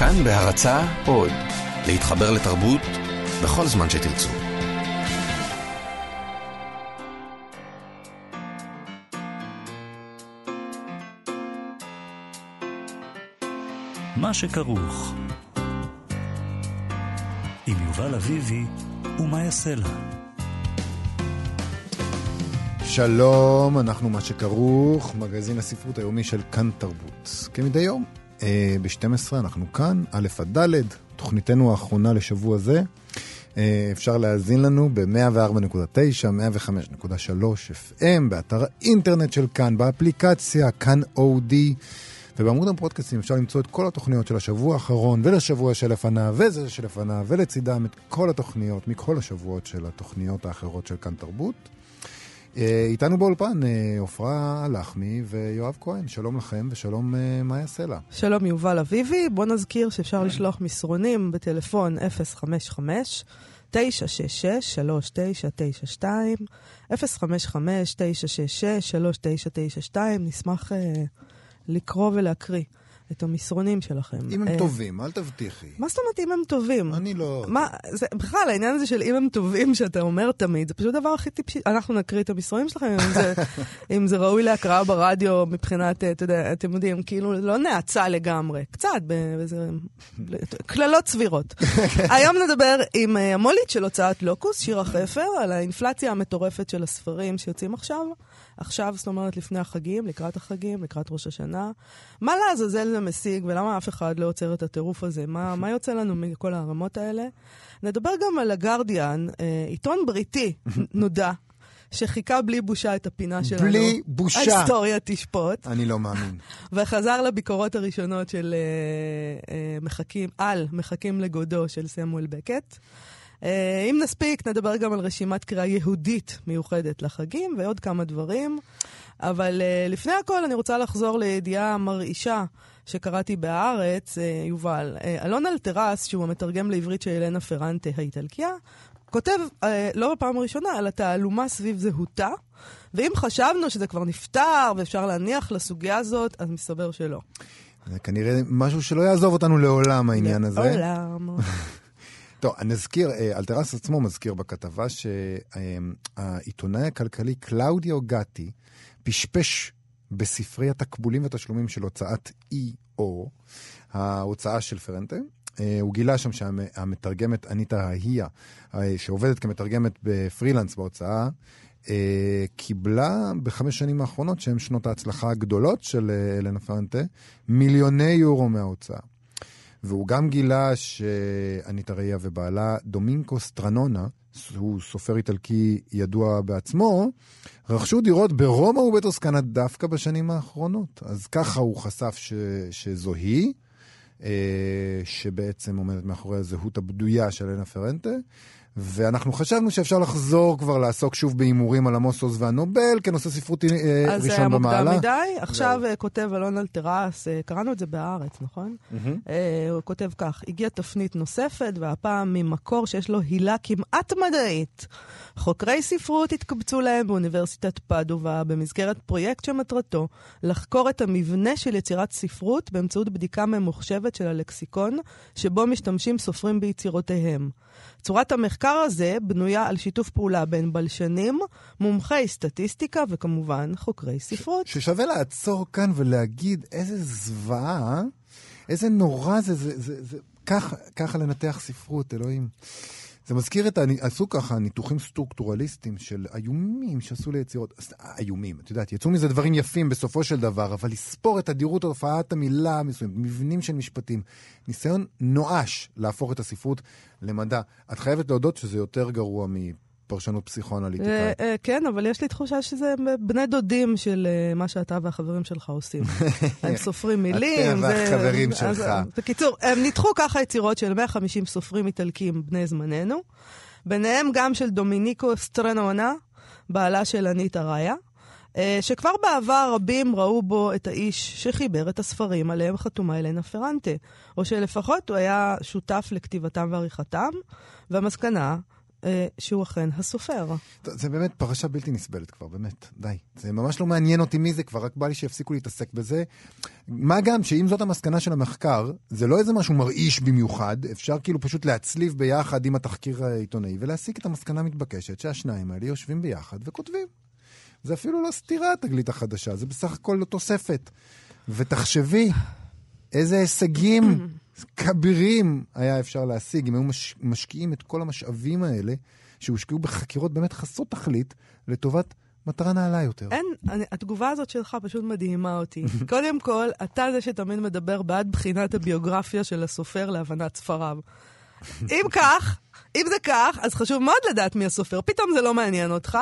כאן בהרצה עוד, להתחבר לתרבות בכל זמן שתרצו. מה שכרוך עם יובל אביבי ומה יעשה לה. שלום, אנחנו מה שכרוך, מגזין הספרות היומי של כאן תרבות. כמדי יום, ב-12 אנחנו כאן, א' עד ד', תוכניתנו האחרונה לשבוע זה. אה, אפשר להאזין לנו ב-104.9, 105.3 FM, באתר האינטרנט של כאן, באפליקציה, כאן אודי. ובעמוד הפודקאסטים אפשר למצוא את כל התוכניות של השבוע האחרון ולשבוע שלפניו וזה שלפניו ולצידם את כל התוכניות מכל השבועות של התוכניות האחרות של כאן תרבות. אה, איתנו באולפן אה, עופרה לחמי ויואב כהן, שלום לכם ושלום אה, מאיה סלע. שלום יובל אביבי, בוא נזכיר שאפשר לשלוח מסרונים בטלפון 055 966 3992 055 966 3992 נשמח... לקרוא ולהקריא את המסרונים שלכם. אם הם uh, טובים, אל תבטיחי. מה זאת אומרת אם הם טובים? אני לא... מה, זה, בכלל, העניין הזה של אם הם טובים, שאתה אומר תמיד, זה פשוט הדבר הכי טיפשי. אנחנו נקריא את המסרונים שלכם, אם זה, אם זה ראוי להקראה ברדיו מבחינת, אתה יודע, אתם יודעים, כאילו, לא נאצה לגמרי, קצת, באיזה... קללות סבירות. היום נדבר עם uh, המולית של הוצאת לוקוס, שירה חפר, על האינפלציה המטורפת של הספרים שיוצאים עכשיו. עכשיו, זאת אומרת, לפני החגים, לקראת החגים, לקראת ראש השנה. מה לעזאזל זה משיג, ולמה אף אחד לא עוצר את הטירוף הזה? מה, מה יוצא לנו מכל הרמות האלה? נדבר גם על הגרדיאן, אה, עיתון בריטי נודע. שחיכה בלי בושה את הפינה שלנו. בלי בושה. ההיסטוריה תשפוט. אני לא מאמין. וחזר לביקורות הראשונות של uh, uh, מחכים, על מחכים לגודו של סמואל בקט. אה, אם נספיק, נדבר גם על רשימת קריאה יהודית מיוחדת לחגים ועוד כמה דברים. אבל אה, לפני הכל אני רוצה לחזור לידיעה מרעישה שקראתי בהארץ, אה, יובל. אלון אלטרס, שהוא המתרגם לעברית של אלנה פרנטה האיטלקיה, כותב, לא בפעם הראשונה, על התעלומה סביב זהותה. ואם חשבנו שזה כבר נפתר ואפשר להניח לסוגיה הזאת, אז מסתבר שלא. זה כנראה משהו שלא יעזוב אותנו לעולם, העניין הזה. לעולם. טוב, נזכיר, אה, אלטרס עצמו מזכיר בכתבה שהעיתונאי הכלכלי קלאודיו גטי פשפש בספרי התקבולים והתשלומים של הוצאת E.O, ההוצאה של פרנטה. אה, הוא גילה שם שהמתרגמת אניטה ההיא, אה, שעובדת כמתרגמת בפרילנס בהוצאה, קיבלה בחמש שנים האחרונות, שהן שנות ההצלחה הגדולות של אלנה פרנטה, מיליוני יורו מההוצאה. והוא גם גילה שאניטה ראיה ובעלה, דומינקו סטרנונה, הוא סופר איטלקי ידוע בעצמו, רכשו דירות ברומא ובטוסקנה דווקא בשנים האחרונות. אז ככה הוא חשף ש, שזו היא, אה, שבעצם עומדת מאחורי הזהות הבדויה של אנה פרנטה. ואנחנו חשבנו שאפשר לחזור כבר לעסוק שוב בהימורים על עמוס עוז והנובל כנושא ספרותי אה, ראשון במעלה. אז זה היה מוקדם מדי. עכשיו uh, כותב אלון אלטרס, uh, קראנו את זה בהארץ, נכון? Mm-hmm. Uh, הוא כותב כך, הגיעה תפנית נוספת, והפעם ממקור שיש לו הילה כמעט מדעית. חוקרי ספרות התקבצו להם באוניברסיטת פדובה במסגרת פרויקט שמטרתו לחקור את המבנה של יצירת ספרות באמצעות בדיקה ממוחשבת של הלקסיקון, שבו משתמשים סופרים ביצירותיהם. צורת המחקר הזה בנויה על שיתוף פעולה בין בלשנים, מומחי סטטיסטיקה וכמובן חוקרי ספרות. ש- ששווה לעצור כאן ולהגיד איזה זוועה, איזה נורא זה, זה, זה, זה ככה, ככה לנתח ספרות, אלוהים. זה מזכיר את. עשו ככה ניתוחים סטרוקטורליסטיים של איומים שעשו ליצירות, איומים, את יודעת, יצאו מזה דברים יפים בסופו של דבר, אבל לספור את תדירות הופעת המילה המסוימת, מבנים של משפטים, ניסיון נואש להפוך את הספרות למדע. את חייבת להודות שזה יותר גרוע מ... פרשנות פסיכואנליטיקאית. אה, אה, כן, אבל יש לי תחושה שזה בני דודים של אה, מה שאתה והחברים שלך עושים. הם סופרים מילים. אתם והחברים שלך. בקיצור, הם ניתחו ככה יצירות של 150 סופרים איטלקים בני זמננו, ביניהם גם של דומיניקו סטרנונה, בעלה של ענית אריה. שכבר בעבר רבים ראו בו את האיש שחיבר את הספרים עליהם חתומה אלנה פרנטה, או שלפחות הוא היה שותף לכתיבתם ועריכתם, והמסקנה אה, שהוא אכן הסופר. זה באמת פרשה בלתי נסבלת כבר, באמת, די. זה ממש לא מעניין אותי מי זה כבר, רק בא לי שיפסיקו להתעסק בזה. מה גם שאם זאת המסקנה של המחקר, זה לא איזה משהו מרעיש במיוחד, אפשר כאילו פשוט להצליב ביחד עם התחקיר העיתונאי ולהסיק את המסקנה המתבקשת שהשניים האלה יושבים ביחד וכותבים. זה אפילו לא סתירה, התגלית החדשה, זה בסך הכל תוספת. ותחשבי, איזה הישגים כבירים היה אפשר להשיג אם היו מש, משקיעים את כל המשאבים האלה שהושקעו בחקירות באמת חסרות תכלית לטובת מטרה נעלה יותר. אין, אני, התגובה הזאת שלך פשוט מדהימה אותי. קודם כל, אתה זה שתמיד מדבר בעד בחינת הביוגרפיה של הסופר להבנת ספריו. אם כך, אם זה כך, אז חשוב מאוד לדעת מי הסופר. פתאום זה לא מעניין אותך.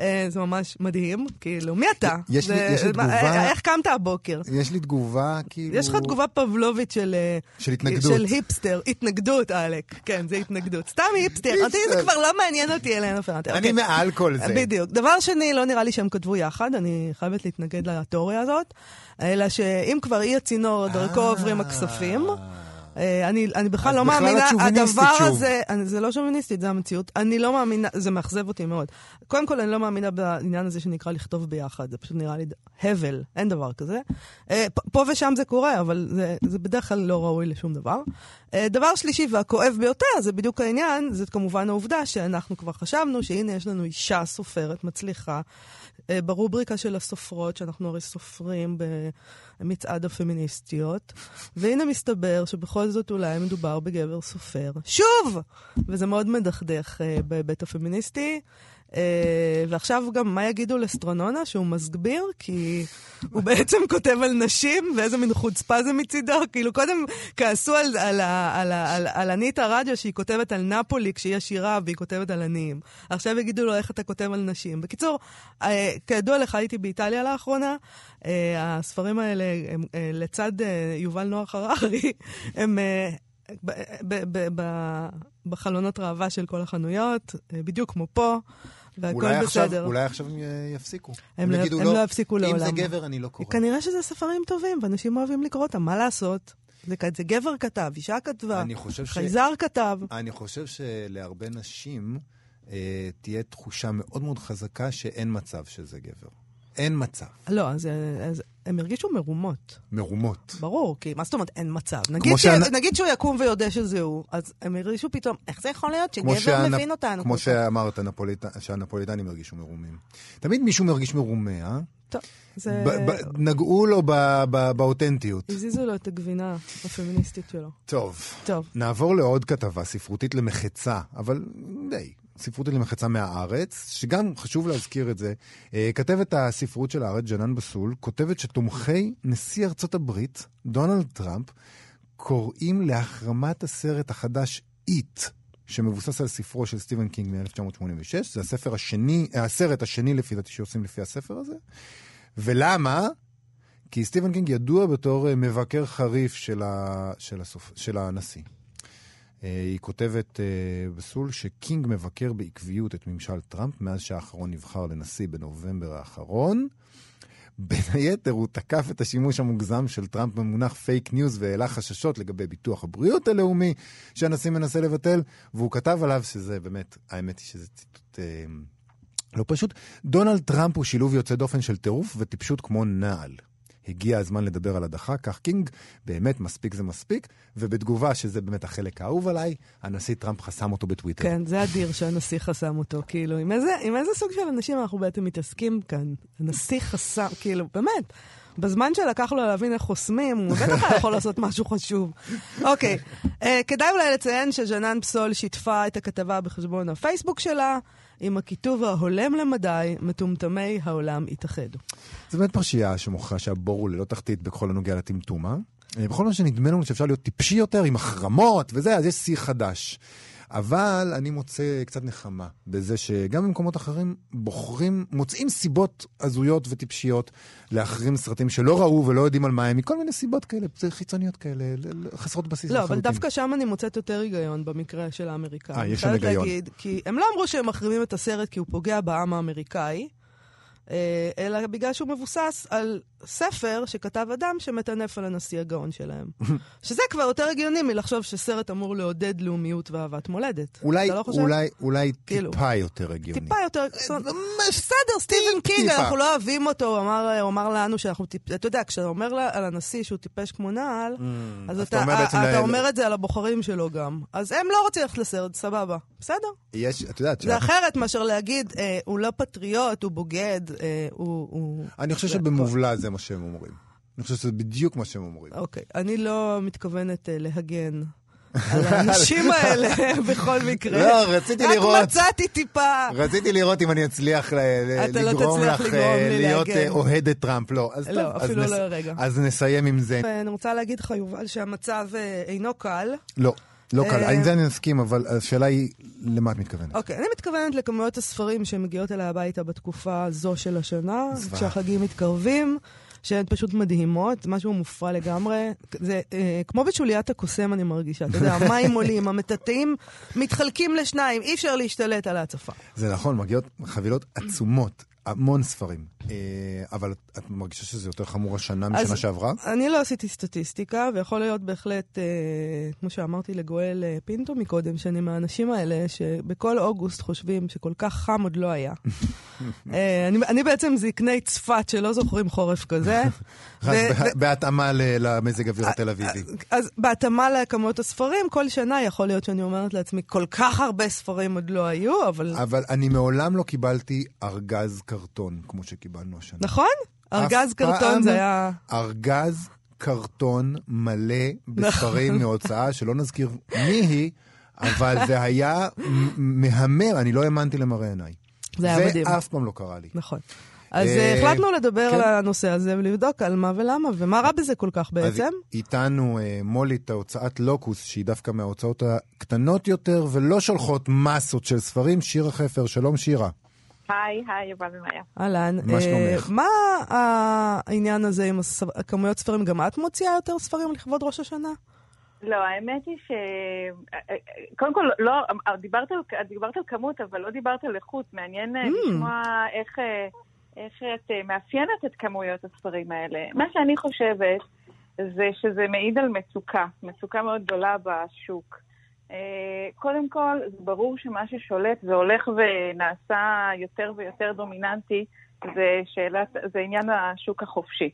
אה, זה ממש מדהים, כאילו, מי אתה? יש לי- יש לי תגובה- אה, איך קמת הבוקר? יש לי תגובה כאילו... יש לך תגובה פבלובית של... אה, של התנגדות. של היפסטר, התנגדות, עלק. כן, זה התנגדות. סתם היפסטר. אותי זה. כבר לא מעניין אותי, אלנה פרנטר. אני אוקיי. מעל כל זה. בדיוק. דבר שני, לא נראה לי שהם כתבו יחד, אני חייבת להתנגד לתיאוריה הזאת, אלא שאם כבר אי הצינור, דרכו. עוברים הכספים. אה, אני, אני בכלל לא בכלל מאמינה, הדבר שוב. הזה, אני, זה לא שוביניסטית, זה המציאות. אני לא מאמינה, זה מאכזב אותי מאוד. קודם כל, אני לא מאמינה בעניין הזה שנקרא לכתוב ביחד, זה פשוט נראה לי הבל, אין דבר כזה. אה, פה ושם זה קורה, אבל זה, זה בדרך כלל לא ראוי לשום דבר. אה, דבר שלישי והכואב ביותר, זה בדיוק העניין, זאת כמובן העובדה שאנחנו כבר חשבנו שהנה יש לנו אישה סופרת מצליחה. אה, ברובריקה של הסופרות, שאנחנו הרי סופרים במצעד הפמיניסטיות, והנה מסתבר שבכל זאת אולי מדובר בגבר סופר. שוב! וזה מאוד מדכדך אה, בהיבט הפמיניסטי. אה, ועכשיו גם, מה יגידו לסטרונונה? שהוא מסגביר? כי הוא בעצם כותב על נשים, ואיזה מין חוצפה זה מצידו. כאילו, קודם כעסו על, על, על, ה- על, על אניטה רדיו, שהיא כותבת על נפולי כשהיא עשירה, והיא כותבת על עניים. עכשיו יגידו לו איך אתה כותב על נשים. בקיצור, אה, כידוע לך, הייתי באיטליה לאחרונה. אה, הספרים האלה, הם, לצד יובל נוח הררי, הם... אה, ב- ב- ב- ב- בחלונות ראווה של כל החנויות, אה, בדיוק כמו פה, והכל אולי עכשיו, בסדר. אולי עכשיו הם י- יפסיקו. הם לא- יגידו, הם לא יפסיקו אם לעולם. זה גבר, אני לא קורא. כנראה שזה ספרים טובים, ואנשים אוהבים לקרוא אותם, מה לעשות? זה, זה גבר כתב, אישה כתבה, חושב ש... חייזר כתב. אני חושב שלהרבה נשים אה, תהיה תחושה מאוד מאוד חזקה שאין מצב שזה גבר. אין מצב. לא, אז, אז הם הרגישו מרומות, מרומות. ברור, כי מה זאת אומרת אין מצב? נגיד, ש... שהנ- נגיד שהוא יקום ויודה שזה הוא, אז הם הרגישו פתאום, איך זה יכול להיות שגבר שהנפ- מבין אותנו? כמו כל כך?" שאמרת, נפוליט- שהנפוליטנים הרגישו מרומים. תמיד מישהו מרגיש מרומה, אה? טוב, זה... ב- ב- נגעו לו ב- ב- באותנטיות. הזיזו לו את הגבינה הפמיניסטית שלו. טוב, טוב. נעבור לעוד כתבה ספרותית למחצה, אבל די, ספרותית למחצה מהארץ, שגם חשוב להזכיר את זה. אה, כתבת הספרות של הארץ, ג'נאן בסול, כותבת שתומכי נשיא ארצות הברית, דונלד טראמפ, קוראים להחרמת הסרט החדש It, שמבוסס על ספרו של סטיבן קינג מ-1986. זה הספר השני, אה, הסרט השני לפי דעתי שעושים לפי הספר הזה. ולמה? כי סטיבן קינג ידוע בתור אה, מבקר חריף של, ה... של, הסופ... של הנשיא. אה, היא כותבת אה, בסול שקינג מבקר בעקביות את ממשל טראמפ מאז שהאחרון נבחר לנשיא בנובמבר האחרון. בין היתר הוא תקף את השימוש המוגזם של טראמפ במונח fake news והעלה חששות לגבי ביטוח הבריאות הלאומי שהנשיא מנסה לבטל, והוא כתב עליו שזה באמת, האמת היא שזה ציטוט אה, לא פשוט. דונלד טראמפ הוא שילוב יוצא דופן של טירוף וטיפשות כמו נעל. הגיע הזמן לדבר על הדחה, כך קינג, באמת מספיק זה מספיק, ובתגובה, שזה באמת החלק האהוב עליי, הנשיא טראמפ חסם אותו בטוויטר. כן, זה אדיר שהנשיא חסם אותו. כאילו, עם איזה, עם איזה סוג של אנשים אנחנו בעצם מתעסקים כאן? הנשיא חסם, כאילו, באמת. בזמן שלקח לו להבין איך חוסמים, הוא בטח היה יכול לעשות משהו חשוב. אוקיי, אה, כדאי אולי לציין שג'נאן בסול שיתפה את הכתבה בחשבון הפייסבוק שלה, עם הכיתוב ההולם למדי, מטומטמי העולם התאחדו. זו באמת פרשייה שמוכיחה שהבור הוא ללא תחתית בכל הנוגע לטמטום, אה? אה, בכל מה שנדמה לנו שאפשר להיות טיפשי יותר עם החרמות וזה, אז יש שיא חדש. אבל אני מוצא קצת נחמה בזה שגם במקומות אחרים בוחרים, מוצאים סיבות הזויות וטיפשיות להחרים סרטים שלא ראו ולא יודעים על מה הם, מכל מיני סיבות כאלה, חיצוניות כאלה, חסרות בסיס לא, אבל דווקא שם אני מוצאת יותר היגיון במקרה של האמריקאים. אה, יש שם היגיון. להגיד, כי הם לא אמרו שהם מחרימים את הסרט כי הוא פוגע בעם האמריקאי. אה, אלא בגלל שהוא מבוסס על ספר שכתב אדם שמטנף על הנשיא הגאון שלהם. שזה כבר יותר הגיוני מלחשוב שסרט אמור לעודד לאומיות ואהבת מולדת. אולי, לא? אולי, אולי כאילו. טיפה יותר הגיוני. טיפה יותר, ממש בסדר, סטיבן קינג. אנחנו לא אוהבים אותו, הוא אמר, הוא אמר לנו שאנחנו טיפ... אתה יודע, כשאתה אומר על הנשיא שהוא טיפש כמו נעל, אז Mm, אז אתה אתה אומר אתה אומר את זה על הבוחרים שלו גם. אז הם לא רוצים ללכת לסרט, סבבה. בסדר. יש, את יודעת, זה אחרת מאשר להגיד, אה, הוא לא פטריוט, הוא בוגד, אה, הוא... אני חושב שבמובלע זה מה שהם אומרים. אני חושב שזה בדיוק מה שהם אומרים. אוקיי, אני לא מתכוונת אה, להגן על האנשים האלה בכל מקרה. לא, רציתי לראות. רק מצאתי טיפה. רציתי לראות אם אני אצליח לא לגרום תצליח לך אה, להיות. אה, אוהדת טראמפ. לא, אז לא, טוב, אז אפילו לא לרגע. אז נסיים עם זה. ואני רוצה להגיד לך, יובל, שהמצב אינו קל. לא, לא קל. עם זה אני מסכים, אבל השאלה היא, למה את מתכוונת? אוקיי, אני מתכוונת לכמויות הספרים שמגיעות אליי הביתה בתקופה הזו של השנה. כשהחגים מתקרבים, שהן פשוט מדהימות, משהו מופרע לגמרי. זה אה, כמו בשוליית הקוסם, אני מרגישה. אתה יודע, המים עולים, המטאטאים מתחלקים לשניים, אי אפשר להשתלט על ההצפה. זה נכון, מגיעות חבילות עצומות, המון ספרים. אה, אבל את- מרגישה שזה יותר חמור השנה משנה שעברה? אני לא עשיתי סטטיסטיקה, ויכול להיות בהחלט, אה, כמו שאמרתי לגואל אה, פינטו מקודם, שאני מהאנשים האלה שבכל אוגוסט חושבים שכל כך חם עוד לא היה. אני, אני בעצם זקני צפת שלא זוכרים חורף כזה. בהתאמה למזג אוויר התל אביבי. אז בהתאמה לכמות הספרים, כל שנה יכול להיות שאני אומרת לעצמי, כל כך הרבה ספרים עוד לא היו, אבל... אבל אני מעולם לא קיבלתי ארגז קרטון, כמו שקיבלנו השנה. נכון? ארגז קרטון זה היה... ארגז קרטון מלא נכון. בספרים מהוצאה, שלא נזכיר מי היא, אבל זה היה מהמר, אני לא האמנתי למראה עיניי. זה היה מדהים. זה אף פעם לא קרה לי. נכון. אז אה, אה, החלטנו לדבר כן. על הנושא הזה ולבדוק על מה ולמה, ומה רע בזה כל כך אז בעצם. איתנו אה, מולית, ההוצאת לוקוס, שהיא דווקא מההוצאות הקטנות יותר, ולא שולחות מסות של ספרים, שירה חפר, שלום שירה. היי, היי, יובל ומאיה. אהלן. מה שלומך? מה העניין הזה עם כמויות ספרים? גם את מוציאה יותר ספרים לכבוד ראש השנה? לא, האמת היא ש... קודם כל, לא, דיברת על, דיברת על כמות, אבל לא דיברת על איכות. מעניין Mm. לשמוע איך, איך את אה, מאפיינת את כמויות הספרים האלה. מה שאני חושבת זה שזה מעיד על מצוקה, מצוקה מאוד גדולה בשוק. אה, קודם כל, זה ברור שמה ששולט והולך ונעשה יותר ויותר דומיננטי זה, שאלת, זה עניין השוק החופשי.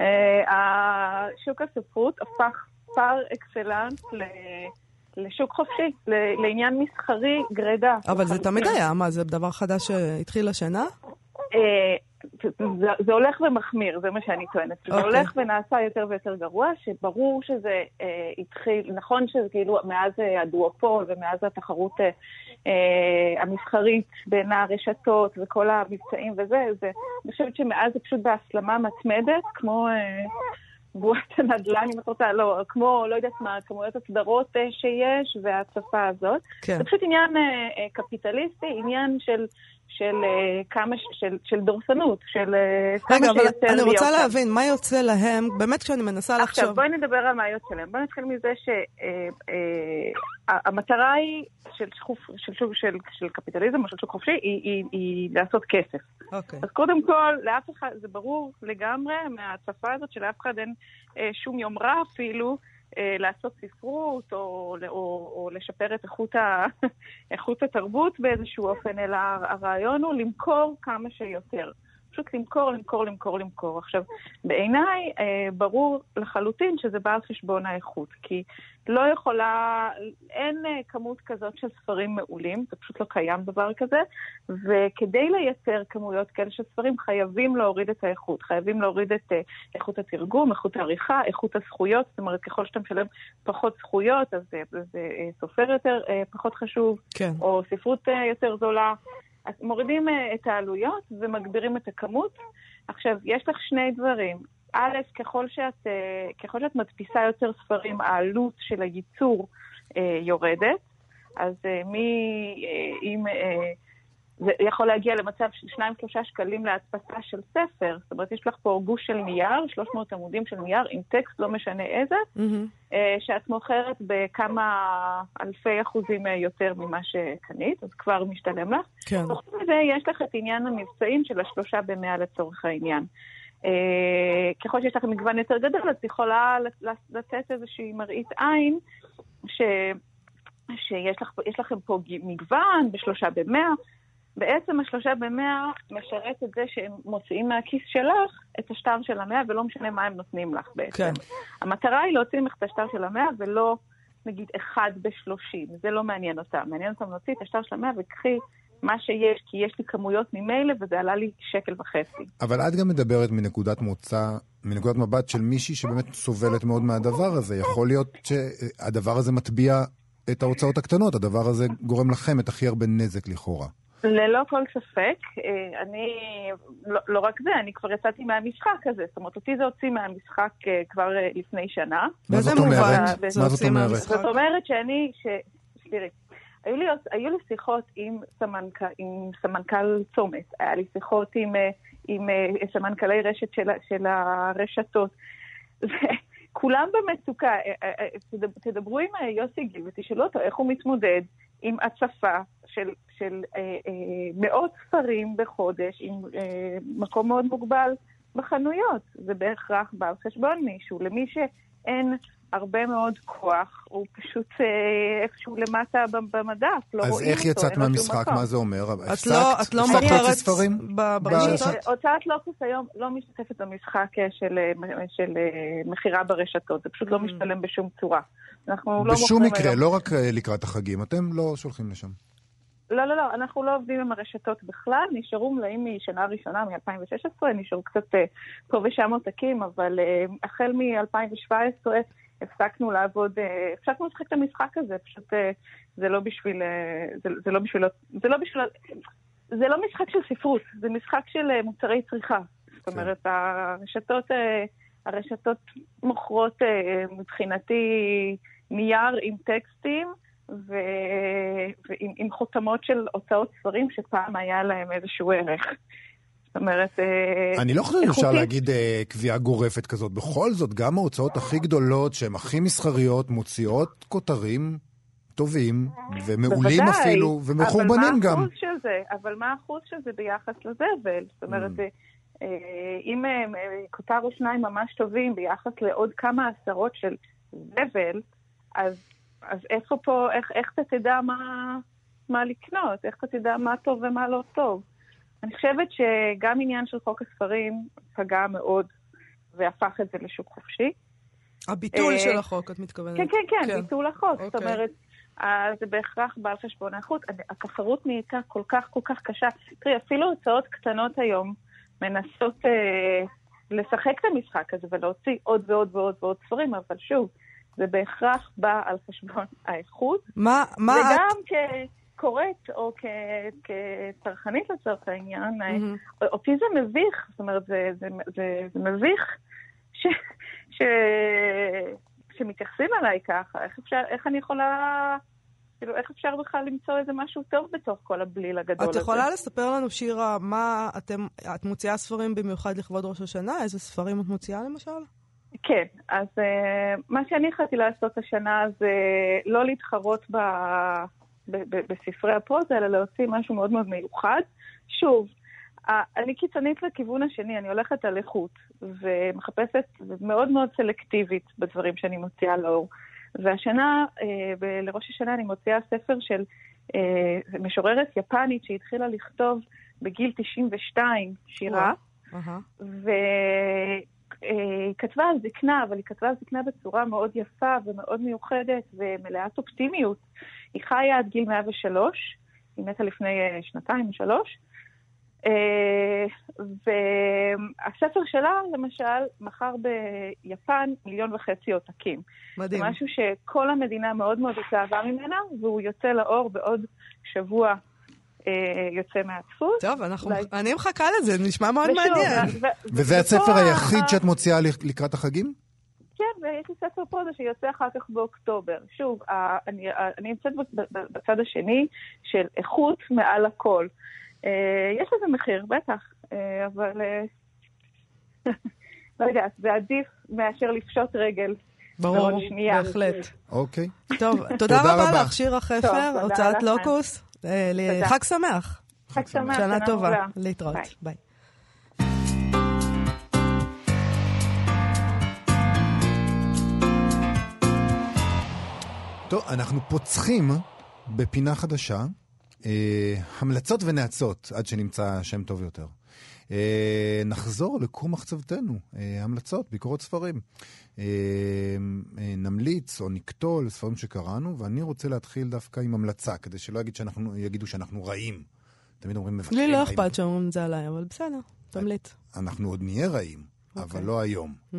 אה, השוק הספרות הפך פר אקסלנס ל- לשוק חופשי, לעניין מסחרי גרידא. אבל זה. תמיד היה, מה, זה דבר חדש שהתחיל השנה? אה, זה, זה הולך ומחמיר, זה מה שאני טוענת. זה אוקיי. הולך ונעשה יותר ויותר גרוע, שברור שזה אה, התחיל, נכון שזה כאילו מאז אה, הדואופול ומאז התחרות אה, אה, המסחרית בין הרשתות וכל המבצעים וזה, זה, אני חושבת שמאז זה פשוט בהסלמה מתמדת, כמו... אה, בועת הנדל"ן, אם את רוצה, לא, כמו, לא יודעת מה, כמויות הסדרות שיש וההצפה הזאת. כן. זה פשוט עניין אה, קפיטליסטי, עניין של, של אה, כמה, של, של דורסנות, של אה, כמה רגע, אבל שיותר אני רוצה להיות. להבין, מה יוצא להם, באמת כשאני מנסה עכשיו, לחשוב... בואי נדבר על מה יוצא להם. בואי נתחיל מזה שהמטרה היא של, שחוף, של, של, של, של קפיטליזם או של שוק חופשי היא, היא, היא לעשות כסף. אוקיי. אז קודם כל, לאף אחד, זה ברור לגמרי מההצפה הזאת שלאף אחד אין אה, שום יומרה אפילו אה, לעשות ספרות או, או, או לשפר את איכות, ה, איכות התרבות באיזשהו אופן, אלא הרעיון הוא למכור כמה שיותר. פשוט למכור, למכור, למכור, למכור. עכשיו, בעיניי אה, ברור לחלוטין שזה בא על חשבון האיכות, כי לא יכולה, אין אה, כמות כזאת של ספרים מעולים, זה פשוט לא קיים דבר כזה, וכדי לייצר כמויות כאלה של ספרים חייבים להוריד את האיכות, חייבים להוריד את אה, איכות התרגום, איכות העריכה, איכות הזכויות, זאת אומרת, ככל שאתה משלם פחות זכויות, אז זה, זה אה, סופר יותר אה, פחות חשוב, כן. או ספרות אה, יותר זולה. אז מורידים אה, את העלויות ומגבירים את הכמות. עכשיו, יש לך שני דברים. א', ככל שאת, אה, ככל שאת מדפיסה יותר ספרים, העלות של הייצור אה, יורדת. אז מ... אה, אם... זה יכול להגיע למצב של 2-3 שקלים להדפסה של ספר. זאת אומרת, יש לך פה גוש של נייר, 300 עמודים של נייר, עם טקסט, לא משנה איזה, Mm-hmm. אה, שאת מוכרת בכמה אלפי אחוזים אה, יותר ממה שקנית, אז כבר משתלם לך. כן. חוץ מזה, יש לך את עניין המבצעים של השלושה במאה לצורך העניין. אה, ככל שיש לך מגוון יותר גדול, את יכולה לת- לתת איזושהי מראית עין, ש... שיש לך, לכם פה מגוון בשלושה במאה. בעצם השלושה במאה משרת את זה שהם מוציאים מהכיס שלך את השטר של המאה, ולא משנה מה הם נותנים לך בעצם. כן. המטרה היא להוציא ממך את השטר של המאה, ולא נגיד אחד בשלושים. זה לא מעניין אותם. מעניין אותם להוציא את השטר של המאה וקחי מה שיש, כי יש לי כמויות ממילא, וזה עלה לי שקל וחצי. אבל את גם מדברת מנקודת מוצא, מנקודת מבט של מישהי שבאמת סובלת מאוד מהדבר הזה. יכול להיות שהדבר הזה מטביע את ההוצאות הקטנות, הדבר הזה גורם לכם את הכי הרבה נזק לכאורה. ללא כל ספק, אה, אני, לא, לא רק זה, אני כבר יצאתי מהמשחק הזה. זאת אומרת, אותי זה הוציא מהמשחק אה, כבר אה, לפני שנה. מה זאת אומרת? מה זאת אומרת? מהמשחק? זאת אומרת שאני, ש... תראי, היו לי, היו לי שיחות עם, סמנכ... עם סמנכ"ל צומת, היה לי שיחות עם, עם סמנכ"לי רשת של, של הרשתות. כולם במצוקה. תדב- תדברו עם יוסי גיל ותשאלו אותו איך הוא מתמודד עם הצפה של, של אה, אה, מאות ספרים בחודש, עם אה, מקום מאוד מוגבל בחנויות. זה בהכרח בא על חשבון מישהו. למי שאין הרבה מאוד כוח, הוא פשוט אה, איפשהו למטה במדף, לא אז רואים איך אותו, יצאת אין לו שום מהמשחק? מה זה אומר? את הפסקת? לא, את לא מוכרת ספרים? ברשתות? הוצאת לוקוס היום לא משתתפת במשחק אה, של, אה, של אה, מכירה ברשתות, זה פשוט לא Mm. משתלם בשום צורה. לא בשום מקרה. לא רק אה, לקראת החגים, אתם לא שולחים לשם. לא, לא, לא, אנחנו לא עובדים עם הרשתות בכלל, נשארו מלאים משנה ראשונה, מ-2016, נשארו קצת אה, פה ושם עותקים, אבל אה, החל מ-2017 הפסקנו לעבוד, אה, הפסקנו לשחק את המשחק הזה, פשוט אה, זה לא בשביל, אה, זה, זה לא בשביל, זה לא בשביל, זה לא משחק של ספרות, זה משחק של מוצרי צריכה. זאת כן. אומרת, הרשתות, הרשתות מוכרות מבחינתי נייר עם טקסטים, ו... ועם עם חותמות של הוצאות ספרים שפעם היה להם איזשהו ערך. זאת אומרת, אה, אני לא חושב שאפשר. להגיד אה, קביעה גורפת כזאת. בכל זאת, גם ההוצאות הכי גדולות, שהן הכי מסחריות, מוציאות כותרים טובים, ומעולים בוודאי, אפילו, ומחורבנים אבל מה גם. האחוז של זה? אבל מה האחוז של זה ביחס לזבל? זאת אומרת, Mm. אה, אם כותר או שניים ממש טובים ביחס לעוד כמה עשרות של זבל, אז, אז איפה פה, איך, איך אתה תדע מה, מה לקנות? איך אתה תדע מה טוב ומה לא טוב? אני חושבת שגם עניין של חוק הספרים פגע מאוד והפך את זה לשוק חופשי. הביטול אה, של החוק, את מתכוונת. כן, כן, כן, כן. ביטול החוק. זאת אוקיי. אומרת, אה, זה בהכרח בא על חשבון האיכות. התחרות נהייתה כל כך כל כך קשה. תראי, אפילו הוצאות קטנות היום מנסות אה, לשחק את המשחק הזה ולהוציא עוד ועוד ועוד ועוד ספרים, אבל שוב, זה בהכרח בא על חשבון האיכות. מה, מה את... וגם כקוראת או כ- כצרכנית לצורך העניין, מהמם. אותי זה מביך, זאת אומרת, זה, זה, זה, זה מביך ש, ש, שמתייחסים אליי ככה. איך, אפשר, איך אני יכולה, כאילו, איך אפשר בכלל למצוא איזה משהו טוב בתוך כל הבליל הגדול את הזה? יכולה לספר לנו, שירה, מה אתם... את מוציאה ספרים במיוחד לכבוד ראש השנה? איזה ספרים את מוציאה למשל? כן, אז uh, מה שאני החלטתי לעשות השנה זה לא להתחרות ב, בספרי הפרוזה, אלא להוציא משהו מאוד מאוד מיוחד. שוב, אני קיצונית לכיוון השני, אני הולכת על איכות, ומחפשת מאוד מאוד סלקטיבית בדברים שאני מוציאה לאור. והשנה, uh, ב- לראש השנה, אני מוציאה ספר של uh, משוררת יפנית שהתחילה לכתוב בגיל 92 שירה. והיא כתבה על זקנה, אבל היא כתבה על זקנה בצורה מאוד יפה ומאוד מיוחדת ומלאת אופטימיות. היא חיה עד גיל 103, היא מתה לפני אה, שנתיים, שלוש. אה, והספר שלה, למשל, מכר ביפן מיליון וחצי עותקים. זה מדהים. משהו שכל המדינה מאוד מאוד התלהבה ממנה, והוא יוצא לאור בעוד שבוע אה, יוצא מהדפוס. טוב, אנחנו... אולי- אני מחכה לזה, נשמע מאוד ושוב, מעניין. ו- ו- וזה הספר היחיד ה- שאת מוציאה לק- לקראת החגים? כן, ויש לי ספר פרוזה שיוצא אחר כך באוקטובר. שוב, אני, אני נמצאת בצד השני של איכות מעל הכל. אה, יש לזה מחיר, בטח, אה, אבל אה, לא יודעת, זה עדיף מאשר לפשוט רגל. ברור. בהחלט. אוקיי. טוב, תודה רבה. לך, שירה חפר, הוצאת. לוקוס. אה. חג שמח. חג שמח, שנה טובה. להתראות. ביי. טוב, אנחנו פוצחים בפינה חדשה, אה, המלצות ונאצות, עד שנמצא שם טוב יותר. אה, נחזור לקור מחצבתנו, אה, המלצות, ביקורות ספרים. אה, אה, נמליץ או נקטול ספרים שקראנו, ואני רוצה להתחיל דווקא עם המלצה, כדי שלא יגיד שאנחנו, יגידו שאנחנו רעים. תמיד אומרים מבקרים לי לא. אכפת שאומרים את זה עליי, אבל בסדר, תמליץ. אנחנו עוד נהיה רעים, אבל אוקיי. לא היום. Mm,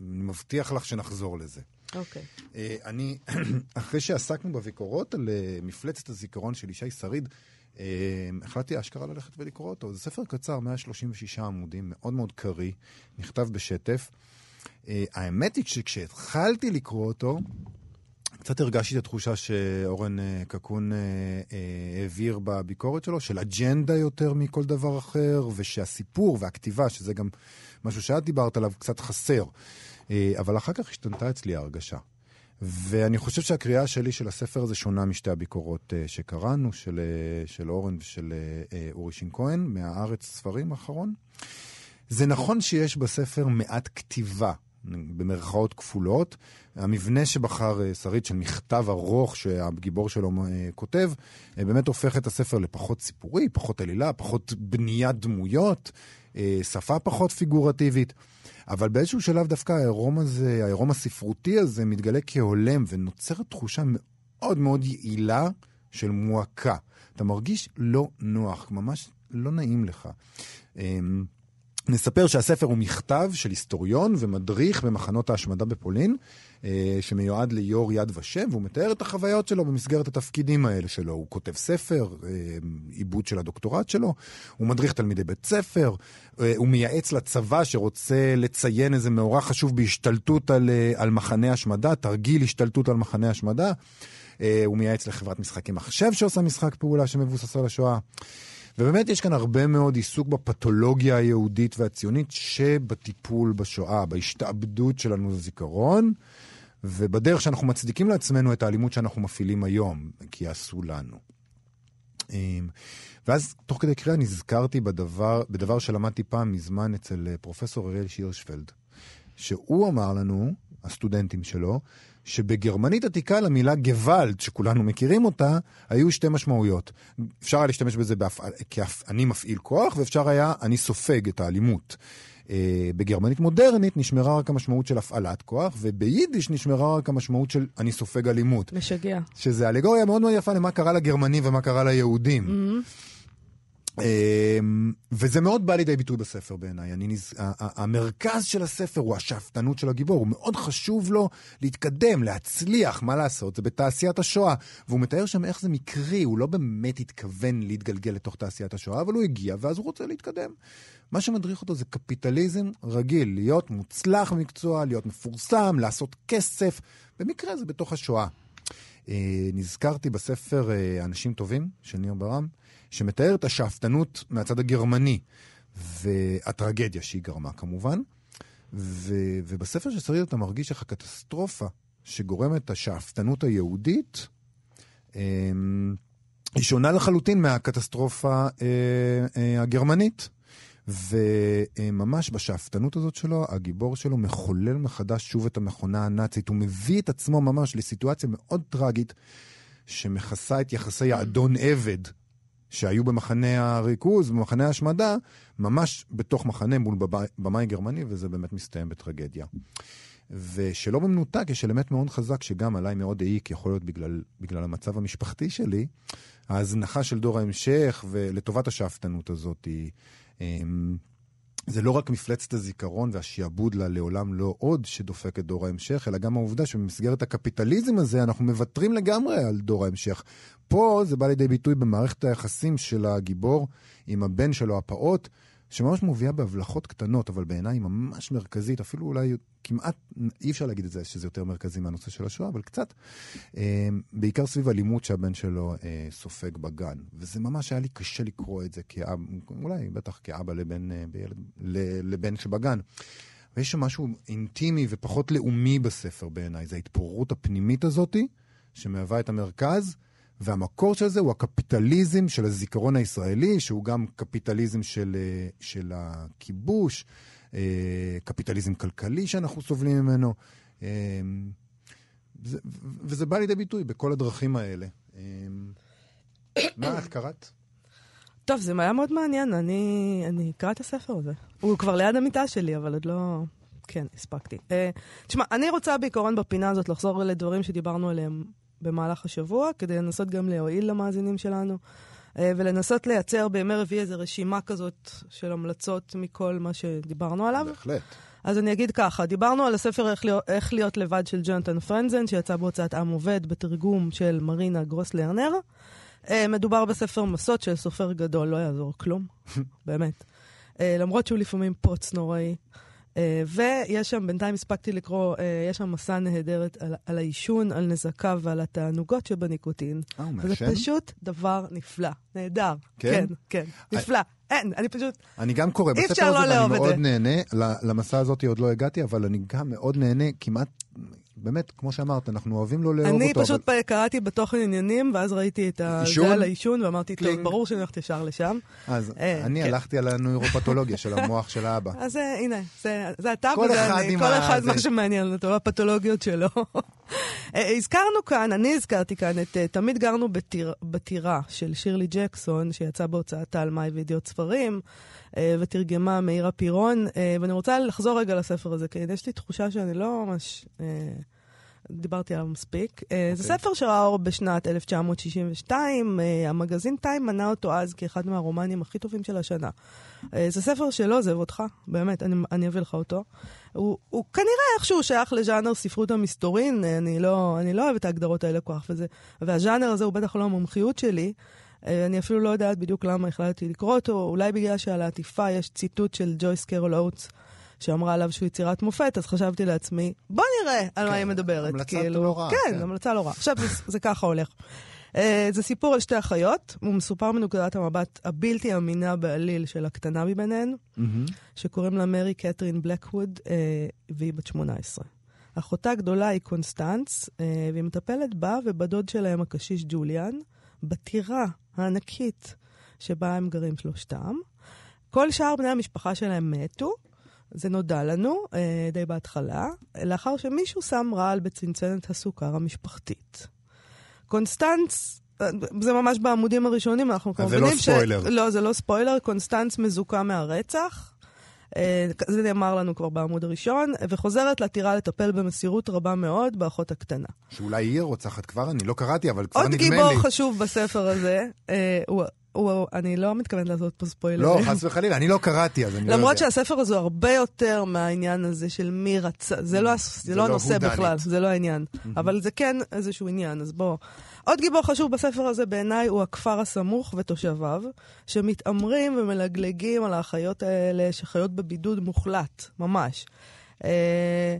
אני מבטיח לך שנחזור לזה. אוקיי. אה, אני, אחרי שעסקנו בביקורות על אה, מפלצת הזיכרון של ישי שריד, החלטתי אשכרה ללכת ולקרוא אותו. זה ספר קצר, 136 עמודים, מאוד מאוד קריא, נכתב בשטף. אה, האמת היא שכשהתחלתי לקרוא אותו, קצת הרגשתי את התחושה שאורן אה, קקון אה, העביר בביקורת שלו, של אג'נדה יותר מכל דבר אחר, ושהסיפור והכתיבה, שזה גם משהו שאת דיברת עליו, קצת חסר. אבל אחר כך השתנתה אצלי ההרגשה. ואני חושב שהקריאה שלי של הספר הזה שונה משתי הביקורות אה, שקראנו, של, אה, של אורן ושל אה, אורי שין כהן, מהארץ ספרים האחרון. זה נכון שיש בספר מעט כתיבה, במרכאות כפולות. המבנה שבחר אה, שריד של מכתב ארוך שהגיבור שלו אה, כותב, אה, באמת הופך את הספר לפחות סיפורי, פחות עלילה, פחות בניית דמויות, אה, שפה פחות פיגורטיבית. אבל באיזשהו שלב דווקא העירום הזה, העירום הספרותי הזה, מתגלה כהולם ונוצרת תחושה מאוד מאוד יעילה של מועקה. אתה מרגיש לא נוח, ממש לא נעים לך. נספר שהספר הוא מכתב של היסטוריון ומדריך במחנות ההשמדה בפולין, אה, שמיועד ליו"ר יד ושם, והוא מתאר את החוויות שלו במסגרת התפקידים האלה שלו. הוא כותב ספר, אה, עיבוד של הדוקטורט שלו, הוא מדריך תלמידי בית ספר, אה, הוא מייעץ לצבא שרוצה לציין איזה מאורע חשוב בהשתלטות על, על מחנה השמדה, תרגיל השתלטות על מחנה השמדה. הוא מייעץ לחברת משחקי מחשב שעושה משחק פעולה שמבוסס על השואה. ובאמת יש כאן הרבה מאוד עיסוק בפתולוגיה היהודית והציונית שבטיפול בשואה, בהשתעבדות שלנו לזיכרון, ובדרך שאנחנו מצדיקים לעצמנו את האלימות שאנחנו מפעילים היום, כי עשו לנו. אמ, ואז תוך כדי קריאה נזכרתי בדבר, בדבר שלמדתי פעם מזמן אצל אה, פרופסור אריאל שירשפלד, שהוא אמר לנו, הסטודנטים שלו, שבגרמנית עתיקה למילה גוואלד, שכולנו מכירים אותה, היו שתי משמעויות. אפשר היה להשתמש בזה בהפעל, כ"אני מפעיל כוח", ואפשר היה "אני סופג את האלימות". אה, בגרמנית מודרנית נשמרה רק המשמעות של הפעלת כוח, וביידיש נשמרה רק המשמעות של "אני סופג אלימות". משגע. שזה אלגוריה מאוד מאוד יפה למה קרה לגרמנים ומה קרה ליהודים. אמ, וזה מאוד בא לידי ביטוי בספר בעיניי. נז... המרכז של הספר הוא השאפתנות של הגיבור, הוא מאוד חשוב לו להתקדם, להצליח, מה לעשות, זה בתעשיית השואה. והוא מתאר שם איך זה מקרי, הוא לא באמת התכוון להתגלגל לתוך תעשיית השואה, אבל הוא הגיע ואז הוא רוצה להתקדם. מה שמדריך אותו זה קפיטליזם רגיל, להיות מוצלח במקצוע, להיות מפורסם, לעשות כסף. במקרה זה בתוך השואה. אה, נזכרתי בספר אה, אנשים טובים של ניר ברם, שמתאר את השאפתנות מהצד הגרמני, והטרגדיה שהיא גרמה כמובן. ו, ובספר של שריד אתה מרגיש איך הקטסטרופה שגורמת השאפתנות היהודית, אה, היא שונה לחלוטין מהקטסטרופה אה, אה, הגרמנית. וממש בשאפתנות הזאת שלו, הגיבור שלו מחולל מחדש שוב את המכונה הנאצית. הוא מביא את עצמו ממש לסיטואציה מאוד טרגית, שמכסה את יחסי האדון-עבד שהיו במחנה הריכוז, במחנה ההשמדה, ממש בתוך מחנה מול במאי גרמני, וזה באמת מסתיים בטרגדיה. ושלא במנותק, יש אלמנט מאוד חזק שגם עליי מאוד העיק, יכול להיות בגלל, בגלל המצב המשפחתי שלי, ההזנחה של דור ההמשך, ולטובת השאפתנות הזאת, היא, אמ, זה לא רק מפלצת הזיכרון והשעבוד לה לעולם לא עוד שדופק את דור ההמשך, אלא גם העובדה שבמסגרת הקפיטליזם הזה אנחנו מוותרים לגמרי על דור ההמשך. פה זה בא לידי ביטוי במערכת היחסים של הגיבור עם הבן שלו הפעוט, שממש מובילה בהבלחות קטנות, אבל בעיניי היא ממש מרכזית, אפילו אולי כמעט, אי אפשר להגיד את זה שזה יותר מרכזי מהנושא של השואה, אבל קצת, אה, בעיקר סביב אלימות שהבן שלו אה, סופג בגן. וזה ממש היה לי קשה לקרוא את זה כאב, אולי בטח כאבא לבן, אה, בילד, לבן שבגן. ויש שם משהו אינטימי ופחות לאומי בספר בעיניי, זה ההתפוררות הפנימית הזאתי, שמהווה את המרכז. והמקור של זה הוא הקפיטליזם של הזיכרון הישראלי, שהוא גם קפיטליזם של, אה, של הכיבוש, אה, קפיטליזם כלכלי שאנחנו סובלים ממנו. אה, זה, וזה בא לידי ביטוי בכל הדרכים האלה. מה את קראת? טוב, זה היה מאוד מעניין, אני, אני אקרא את הספר הזה. הוא כבר ליד המיטה שלי, אבל עוד לא... כן, הספקתי. תשמע, אני רוצה בעיקרון בפינה הזאת לחזור לדברים שדיברנו עליהם במהלך השבוע, כדי לנסות גם להועיל למאזינים שלנו, אה, ולנסות לייצר בימי רביעי איזו רשימה כזאת של המלצות מכל מה שדיברנו עליו. בהחלט. אז אני אגיד ככה, דיברנו על הספר איך להיות, איך להיות לבד של ג'ונתן פרנזן, שיצא בהוצאת עם עובד בתרגום של מרינה גרוס לרנר. אה, מדובר בספר מסות של סופר גדול, לא יעזור כלום, באמת. אה, למרות שהוא לפעמים פוץ נוראי. Uh, ויש שם, בינתיים הספקתי לקרוא, uh, יש שם מסע נהדרת על, על העישון, על נזקיו ועל התענוגות שבניקוטין. אה, הוא מעשן? וזה פשוט דבר נפלא, נהדר. כן? כן, כן, נפלא. אין, אני פשוט... אני גם קורא בספר לא הזה, ואני מאוד נהנה. למסע הזאת עוד לא הגעתי, אבל אני גם מאוד נהנה כמעט באמת, כמו שאמרת, אנחנו אוהבים לא לאהוב אותו. אני פשוט אבל... קראתי בתוכן עניינים, ואז ראיתי את זה על העישון, ואמרתי, טוב, ברור שאני הולכת ישר לשם. אז אה, אני כן. הלכתי על הנוירופתולוגיה של המוח של האבא. אז אה, הנה, זה אתה וזה אני, כל אחד מה שמעניין אותו, הפתולוגיות שלו. אה, הזכרנו כאן, אני הזכרתי כאן את תמיד גרנו בטירה של שירלי ג'קסון, שיצא בהוצאת טל מאי וידיעות ספרים. ותרגמה מאירה פירון, ואני רוצה לחזור רגע לספר הזה, כי יש לי תחושה שאני לא ממש דיברתי עליו מספיק. Okay. אה, זה אוקיי. ספר שראה אור בשנת 1962, אה, המגזין טיים מנה אותו אז כאחד מהרומנים הכי טובים של השנה. אה, זה ספר שלא עוזב אותך, באמת, אני, אני אביא לך אותו. הוא, הוא כנראה איכשהו שייך לז'אנר ספרות המסתורין, אני לא, אני לא אוהב את ההגדרות האלה כל כך, והז'אנר הזה הוא בטח לא המומחיות שלי. אני אפילו לא יודעת בדיוק למה החלטתי לקרוא אותו, אולי בגלל שעל העטיפה יש ציטוט של ג'ויס קרול אוטס. שאמרה עליו שהוא יצירת מופת, אז חשבתי לעצמי, בוא נראה על כן, מה היא מדברת. המלצה כאילו, לא רעה. כן, כן, המלצה לא רעה. עכשיו זה, זה ככה הולך. Uh, זה סיפור על שתי אחיות, הוא מסופר מנקודת המבט הבלתי אמינה בעליל של הקטנה מביניהן, mm-hmm. שקוראים לה מרי קתרין בלקווד, uh, והיא בת 18. אחותה הגדולה היא קונסטנץ, uh, והיא מטפלת בה ובדוד שלהם הקשיש ג'וליאן, בטירה הענקית שבה הם גרים שלושתם. כל שאר בני המשפחה שלהם מתו, זה נודע לנו אה, די בהתחלה, לאחר שמישהו שם רעל בצנצנת הסוכר המשפחתית. קונסטנס, אה, זה ממש בעמודים הראשונים, אנחנו כבר מבינים ש... זה לא ספוילר. לא, זה לא ספוילר, קונסטנס מזוכה מהרצח. אה, זה נאמר לנו כבר בעמוד הראשון, וחוזרת לטירה לטפל במסירות רבה מאוד באחות הקטנה. שאולי היא הרוצחת כבר, אני לא קראתי, אבל כבר נדמה לי. עוד גיבור חשוב בספר הזה, אה, הוא וואו, אני לא מתכוונת לעשות פה ספוילרים. לא, חס וחלילה, אני לא קראתי, אז אני לא יודע. למרות שהספר הזה הוא הרבה יותר מהעניין הזה של מי רצה, זה לא, זה לא הנושא בכלל, זה לא העניין. אבל זה כן איזשהו עניין, אז בוא. עוד גיבור חשוב בספר הזה בעיניי הוא הכפר הסמוך ותושביו, שמתעמרים ומלגלגים על האחיות האלה שחיות בבידוד מוחלט, ממש. אה,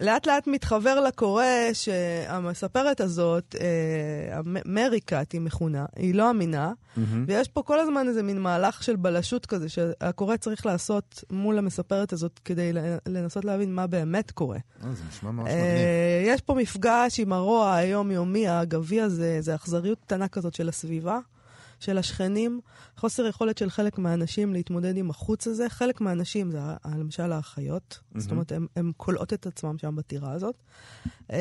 לאט לאט מתחבר לקורא שהמספרת הזאת, אה, מריקת היא מכונה, היא לא אמינה, mm-hmm. ויש פה כל הזמן איזה מין מהלך של בלשות כזה, שהקורא צריך לעשות מול המספרת הזאת כדי לנסות להבין מה באמת קורה. אה, זה נשמע ממש אה, מגניב. יש פה מפגש עם הרוע היומיומי, האגבי הזה, זה אכזריות קטנה כזאת של הסביבה. של השכנים, חוסר יכולת של חלק מהאנשים להתמודד עם החוץ הזה. חלק מהאנשים זה למשל האחיות, mm-hmm. זאת אומרת, הן כולאות את עצמם שם בטירה הזאת. Uh,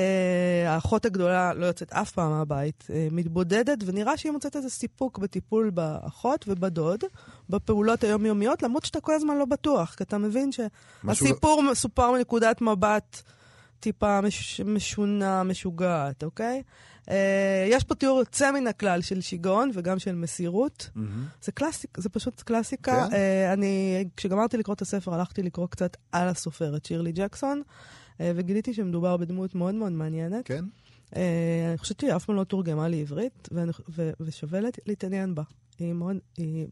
האחות הגדולה לא יוצאת אף פעם מהבית, uh, מתבודדת, ונראה שהיא מוצאת איזה סיפוק בטיפול באחות ובדוד, בפעולות היומיומיות, למרות שאתה כל הזמן לא בטוח, כי אתה מבין שהסיפור משהו... מסופר מנקודת מבט טיפה מש... משונה, משוגעת, אוקיי? Uh, יש פה תיאור יוצא מן הכלל של שיגעון וגם של מסירות. Mm-hmm. זה קלאסיק, זה פשוט קלאסיקה. כן? אני, כשגמרתי לקרוא את הספר, הלכתי לקרוא קצת על הסופרת, שירלי ג'קסון, uh, וגיליתי שמדובר בדמות מאוד מאוד מעניינת. כן. אני חושבת שהיא אף פעם לא תורגמה לעברית, ושווה להתעניין בה. היא מאוד, היא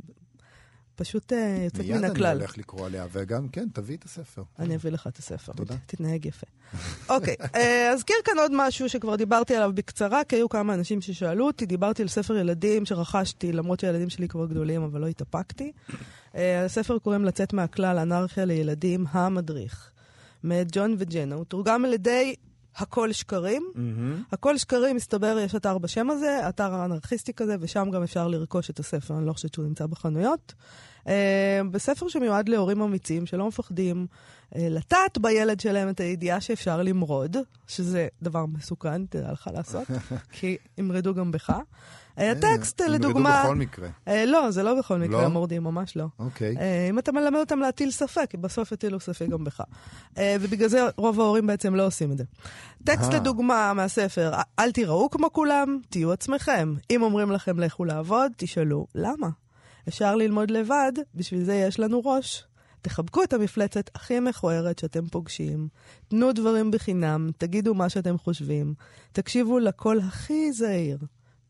פשוט אה, יוצאת מן מיד אני הכלל. הולך לקרוא עליה, וגם, כן, תביא את הספר. אני אביא לך את הספר. תודה. תתנהג יפה. אוקיי, אה, אזכיר כאן עוד משהו שכבר דיברתי עליו בקצרה, כי היו כמה אנשים ששאלו אותי. דיברתי על ספר ילדים שרכשתי, למרות שהילדים שלי כבר גדולים, אבל לא התאפקתי. אה, הספר קוראים לצאת מהכלל, אנרכיה לילדים, המדריך, מאת ג'ון וג'נה. הוא תורגם על ידי הכל שקרים. הכל שקרים, מסתבר, יש אתר בשם הזה, אתר אנרכיסטי כזה, ושם גם אפשר לרכוש את הספר, אני לא חושבת שהוא נמצא בחנויות. Uh, בספר שמיועד להורים אמיצים שלא מפחדים uh, לטעת בילד שלהם את הידיעה שאפשר למרוד, שזה דבר מסוכן, תדע לך לעשות, כי ימרדו גם בך. Uh, הטקסט, ימרדו לדוגמה... בכל מקרה. לא, זה לא בכל מקרה, לא? הם מורדים, ממש לא. אוקיי. אה, אם אתה מלמד אותם להטיל ספק, בסוף יטילו ספק גם בך. אה, ובגלל זה רוב ההורים בעצם לא עושים את זה. טקסט אה. לדוגמה מהספר, אל תיראו כמו כולם, תהיו עצמכם. אם אומרים לכם לכו לעבוד, תשאלו למה. אפשר ללמוד לבד, בשביל זה יש לנו ראש. תחבקו את המפלצת הכי מכוערת שאתם פוגשים, תנו דברים בחינם, תגידו מה שאתם חושבים, תקשיבו לקול הכי זהיר,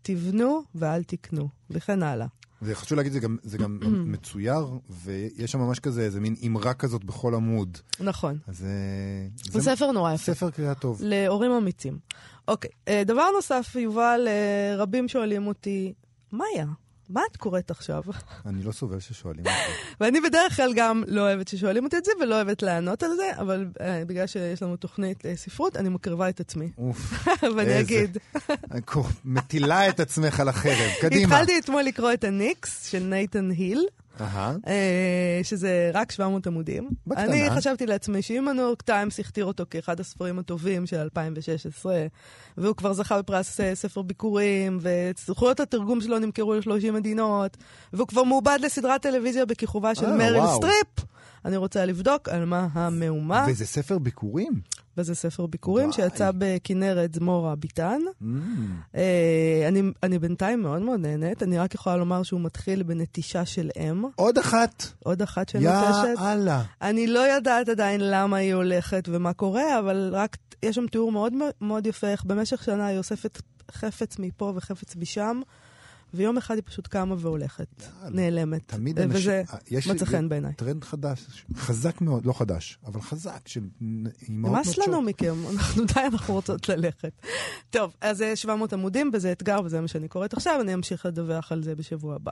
תבנו ואל תקנו, וכן הלאה. זה חשוב להגיד, זה גם, זה גם מצויר, ויש שם ממש כזה, איזה מין אמרה כזאת בכל עמוד. נכון. אז אה, זה ספר נורא יפה. ספר קריאה טוב. להורים אמיצים. אוקיי, אה, דבר נוסף, יובל, אה, רבים שואלים אותי, מאיה, מה את קוראת עכשיו? אני לא סובל ששואלים אותי. ואני בדרך כלל גם לא אוהבת ששואלים אותי את זה, ולא אוהבת לענות על זה, אבל אה, בגלל שיש לנו תוכנית אה, ספרות, אני מקריבה את עצמי. אוף, ואני איזה- אגיד, מטילה את עצמך על החרב. קדימה. התחלתי אתמול לקרוא את הניקס של נייתן היל. אה, שזה רק 700 עמודים. בקטנה. אני חשבתי לעצמי שאם הניו יורק טיימס הכתיר אותו כאחד הספרים הטובים של 2016, והוא כבר זכה בפרס אה, ספר ביכורים, וזכויות התרגום שלו נמכרו ל-30 מדינות, והוא כבר מעובד לסדרת טלוויזיה בכיכובה של אה, מריל וואו. סטריפ, אני רוצה לבדוק על מה המהומה. וזה ספר ביכורים? וזה ספר ביכורים וואי. שיצא בכנרת זמורה ביתן. Mm. אה, אני, אני בינתיים מאוד מאוד נהנית, אני רק יכולה לומר שהוא מתחיל בנטישה של אם, עוד אחת. עוד אחת שנוטשת. יאללה. אני לא יודעת עדיין למה היא הולכת ומה קורה, אבל רק יש שם תיאור מאוד מאוד יפה איך במשך שנה היא אוספת חפץ מפה וחפץ משם, ויום אחד היא פשוט קמה והולכת, נעלמת. תמיד אה, אנשים... וזה אה, מצא חן בעיניי. טרנד חדש, חזק מאוד, לא חדש, אבל חזק, של אימהות נמאס לנו מכם, אנחנו די, אנחנו רוצות ללכת. טוב, אז זה 700 עמודים, וזה אתגר, וזה מה שאני קוראת עכשיו, אני אמשיך לדווח על זה בשבוע הבא.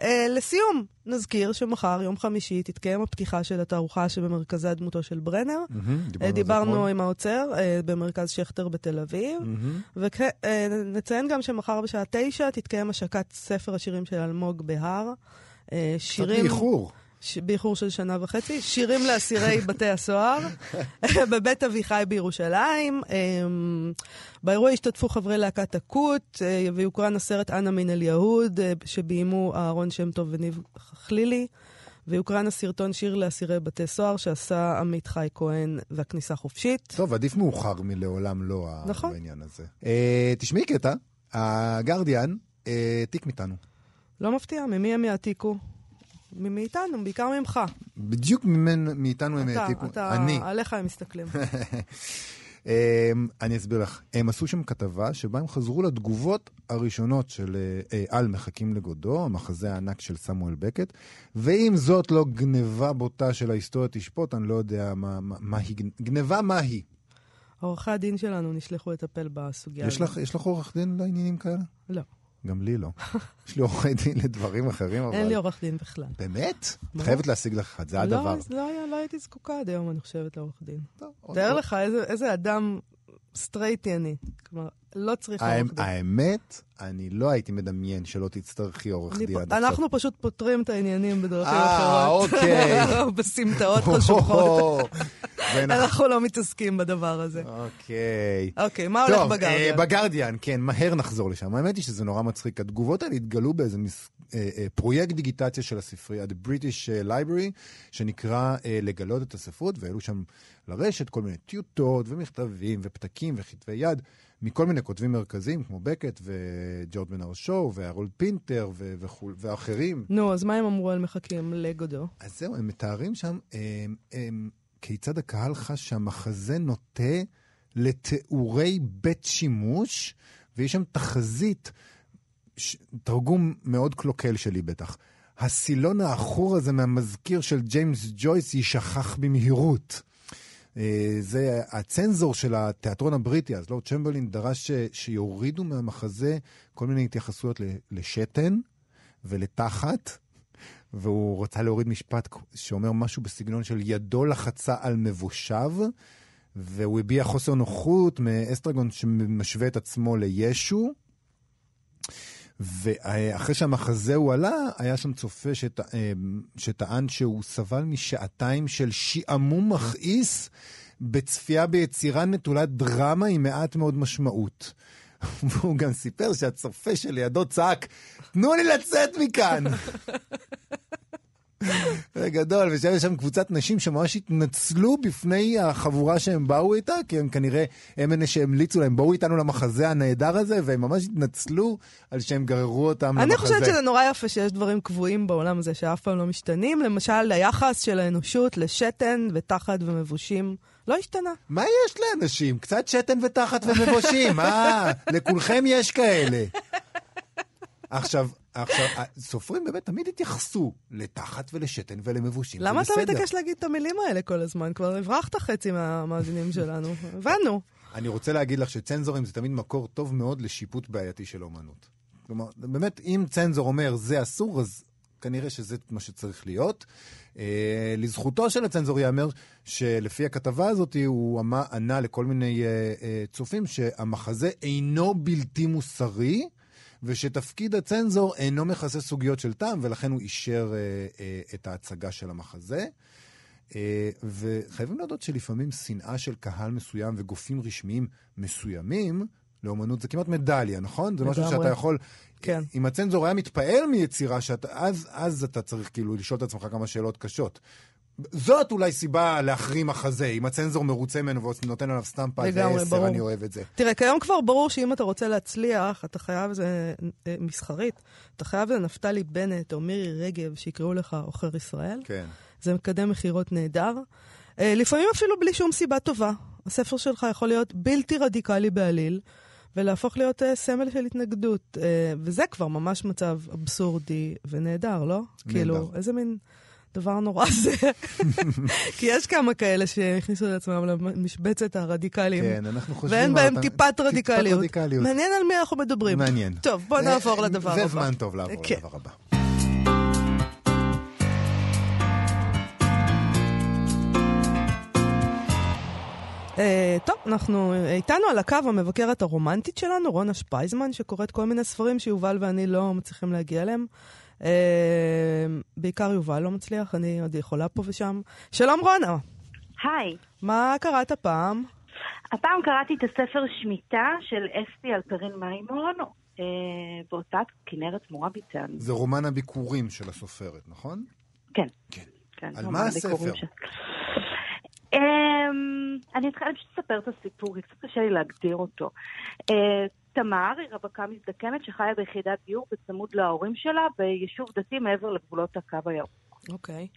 Uh, לסיום, נזכיר שמחר, יום חמישי, תתקיים הפתיחה של התערוכה שבמרכזה דמותו של ברנר. אה, דיברנו זה דיברנו. עם האוצר אה, במרכז שכטר בתל אביב, מהמם. ונציין גם שמחר בשעה תשע תתקיים השקת ספר השירים של אלמוג בהר. אה, קצת שירים... באיחור. ש... באיחור של שנה וחצי, שירים לאסירי בתי הסוהר בבית אביחי בירושלים. אמ, באירוע השתתפו חברי להקת הקוט, אה, ויוקרן הסרט אנה מן אל יהוד, אה, שביימו אהרון שם טוב וניב חלילי, ויוקרן הסרטון שיר לאסירי בתי סוהר שעשה עמית חי כהן והכניסה חופשית. טוב, עדיף מאוחר מלעולם לא נכון. בעניין הזה. אה, תשמעי קטע, הגרדיאן העתיק מאיתנו. לא מפתיע, ממי הם יעתיקו? מאיתנו, בעיקר ממך. בדיוק מאיתנו הם העתיקו. אתה, אני. עליך הם מסתכלים. אמ, אני אסביר לך. הם עשו שם כתבה שבה הם חזרו לתגובות הראשונות של אה, אה, על מחכים לגודו, המחזה הענק של סמואל בקט, ואם זאת לא גניבה בוטה של ההיסטוריה תשפוט, אני לא יודע מה, מה, מה היא, גנ- גניבה מה היא. עורכי הדין שלנו נשלחו לטפל בסוגיה לך, יש לך עורך דין לעניינים כאלה? לא. גם לי לא. יש לי עורכי דין לדברים אחרים, אבל... אין לי עורך דין בכלל. באמת? ברור. חייבת להשיג לך אחד, זה הדבר. לא, אז לא, לא הייתי זקוקה עד היום, אני חושבת, לעורך דין. תאר עוד- לך איזה אדם סטרייטי אני. כלומר, לא צריכה האמ- עורך דין. האמת, אני לא הייתי מדמיין שלא תצטרכי עורך דין עד עכשיו. אנחנו פשוט פותרים את העניינים בדרכים אה, אחרות. אוקיי. בסמטאות חשוכות. אנחנו לא מתעסקים בדבר הזה. אוקיי. אוקיי, מה הולך טוב, בגרדיאן? אה, בגרדיאן, כן, מהר נחזור לשם. האמת היא שזה נורא מצחיק. התגובות האלה התגלו באיזה. אה, אה, פרויקט דיגיטציה של הספרייה, The British Library, שנקרא אה, לגלות את הספרות, והעלו שם לרשת כל מיני טיוטות ומכתבים ופתקים וכתבי יד מכל מיני כותבים מרכזיים, כמו בקט וג'ורד בן ארשו והרולד פינטר ו- וכו'- ואחרים. נו, אז מה הם אמרו על מחכים לגודו? אז זהו, הם מתארים שם הם, הם, כיצד הקהל חש שהמחזה נוטה לתיאורי בית שימוש, ויש שם תחזית, ש, תרגום מאוד קלוקל שלי בטח. הסילון העכור הזה מהמזכיר של ג'יימס ג'ויס יישכח במהירות. אה, זה הצנזור של התיאטרון הבריטי, אז לורד צ'מברלין דרש שיורידו מהמחזה כל מיני התייחסויות לשתן ולתחת, והוא רצה להוריד משפט שאומר משהו בסגנון של ידו לחצה על מבושיו, והוא הביע חוסר נוחות מאסטרגון שמשווה את עצמו לישו. ואחרי שהמחזה הוא עלה, היה שם צופה שט... אה, שטען שהוא סבל משעתיים של שעמום מכעיס בצפייה ביצירה נטולת דרמה עם מעט מאוד משמעות. והוא גם סיפר שהצופה שלידו צעק, תנו לי לצאת מכאן! זה גדול, ושם שם קבוצת נשים שממש התנצלו בפני החבורה שהם באו איתה, כי הם כנראה, הם אלה שהמליצו להם, בואו איתנו למחזה הנהדר הזה, והם ממש התנצלו על שהם גררו אותם אני למחזה. חושבת שזה נורא יפה שיש דברים קבועים בעולם הזה שאף פעם לא משתנים. למשל, היחס של האנושות לשתן ותחת ומבושים לא השתנה. מה יש לאנשים? קצת שתן ותחת ומבושים, מה? לכולכם יש כאלה. עכשיו, עכשיו, סופרים באמת תמיד התייחסו לתחת ולשתן ולמבושים, למה אתה. מתעקש להגיד את המילים האלה כל הזמן? כבר הברחת חצי מהמאזינים שלנו. הבנו. אני רוצה להגיד לך שצנזורים זה תמיד מקור טוב מאוד לשיפוט בעייתי של אומנות. כלומר, באמת, אם צנזור אומר זה אסור, אז כנראה שזה מה שצריך להיות. אה, לזכותו של הצנזור ייאמר שלפי הכתבה הזאת הוא ענה לכל מיני אה, אה, צופים שהמחזה אינו בלתי מוסרי. ושתפקיד הצנזור אינו מכסה סוגיות של טעם, ולכן הוא אישר אה, אה, את ההצגה של המחזה. אה, וחייבים להודות שלפעמים שנאה של קהל מסוים וגופים רשמיים מסוימים לאומנות זה כמעט מדליה, נכון? זה משהו. שאתה יכול... כן. אם הצנזור היה מתפעל מיצירה, שאתה, אז, אז אתה צריך כאילו לשאול את עצמך כמה שאלות קשות. זאת אולי סיבה להחרים מחזה, אם הצנזור מרוצה ממנו ונותן עליו סטמפה, זה לגמרי, עשר, ברור. אני אוהב את זה. תראה, כיום כבר ברור שאם אתה רוצה להצליח, אתה חייב זה אה, מסחרית, אתה חייב לנפתלי בנט או מירי רגב שיקראו לך עוכר ישראל. כן. זה מקדם מכירות נהדר. אה, לפעמים אפילו בלי שום סיבה טובה. הספר שלך יכול להיות בלתי רדיקלי בעליל, ולהפוך להיות אה, סמל של התנגדות. אה, וזה כבר ממש מצב אבסורדי ונהדר, לא? כאילו, איזה מין דבר נורא זה. כי יש כמה כאלה שהכניסו לעצמם למשבצת הרדיקליים. כן, אנחנו חושבים... ואין בהם אותם- טיפת רדיקליות. רדיקליות. מעניין על מי אנחנו מדברים. מעניין. טוב, בוא נעבור אה, לדבר זה הבא. זמן טוב לעבור כן. לדבר הבא. אה, טוב, אנחנו, איתנו על הקו המבקרת הרומנטית שלנו, רונה שפייזמן, שקוראת כל מיני ספרים שיובל ואני לא מצליחים להגיע אליהם. אה, בעיקר יובל לא מצליח, אני עוד יכולה פה ושם. שלום רונה, היי, מה קראת פעם? הפעם קראתי את הספר שמיטה של אסתי אלפרין מימון אה, בהוצאת כנרת מורביטן. זה רומן הביקורים של הסופרת, נכון? כן. כן. כן, על מה הספר? אמ, אני אתחיל פשוט לספר את הסיפור, כי קצת קשה לי להגדיר אותו. אה, תמר היא רווקה מזדקנת שחיה ביחידת דיור בצמוד להורים שלה ביישוב דתי מעבר לגבולות הקו הירוק. אוקיי.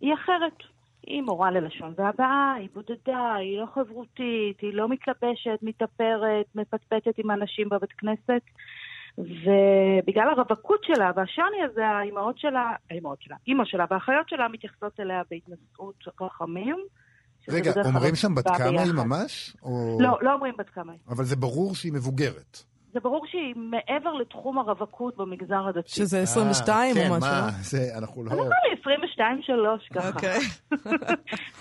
היא אחרת. היא מורה ללשון והבעה, היא בודדה, היא לא חברותית, היא לא מתלבשת, מתאפרת, מפטפטת עם אנשים בבית כנסת. ובגלל הרווקות שלה והשוני הזה, האימהות שלה, האימהות שלה, אימא שלה והאחיות שלה מתייחסות אליה בהתנשאות רחמים. שזה רגע, בדרך כלל אומרים שם בת כמה היא. ממש? או- לא, לא אומרים בת כמה היא. אבל זה ברור שהיא מבוגרת. זה ברור שהיא מעבר לתחום הרווקות במגזר הדתי. שזה 22 אה, או כן, משהו, מה, לא? זה, אנחנו לא... נראה לי 22-3 ככה. אוקיי.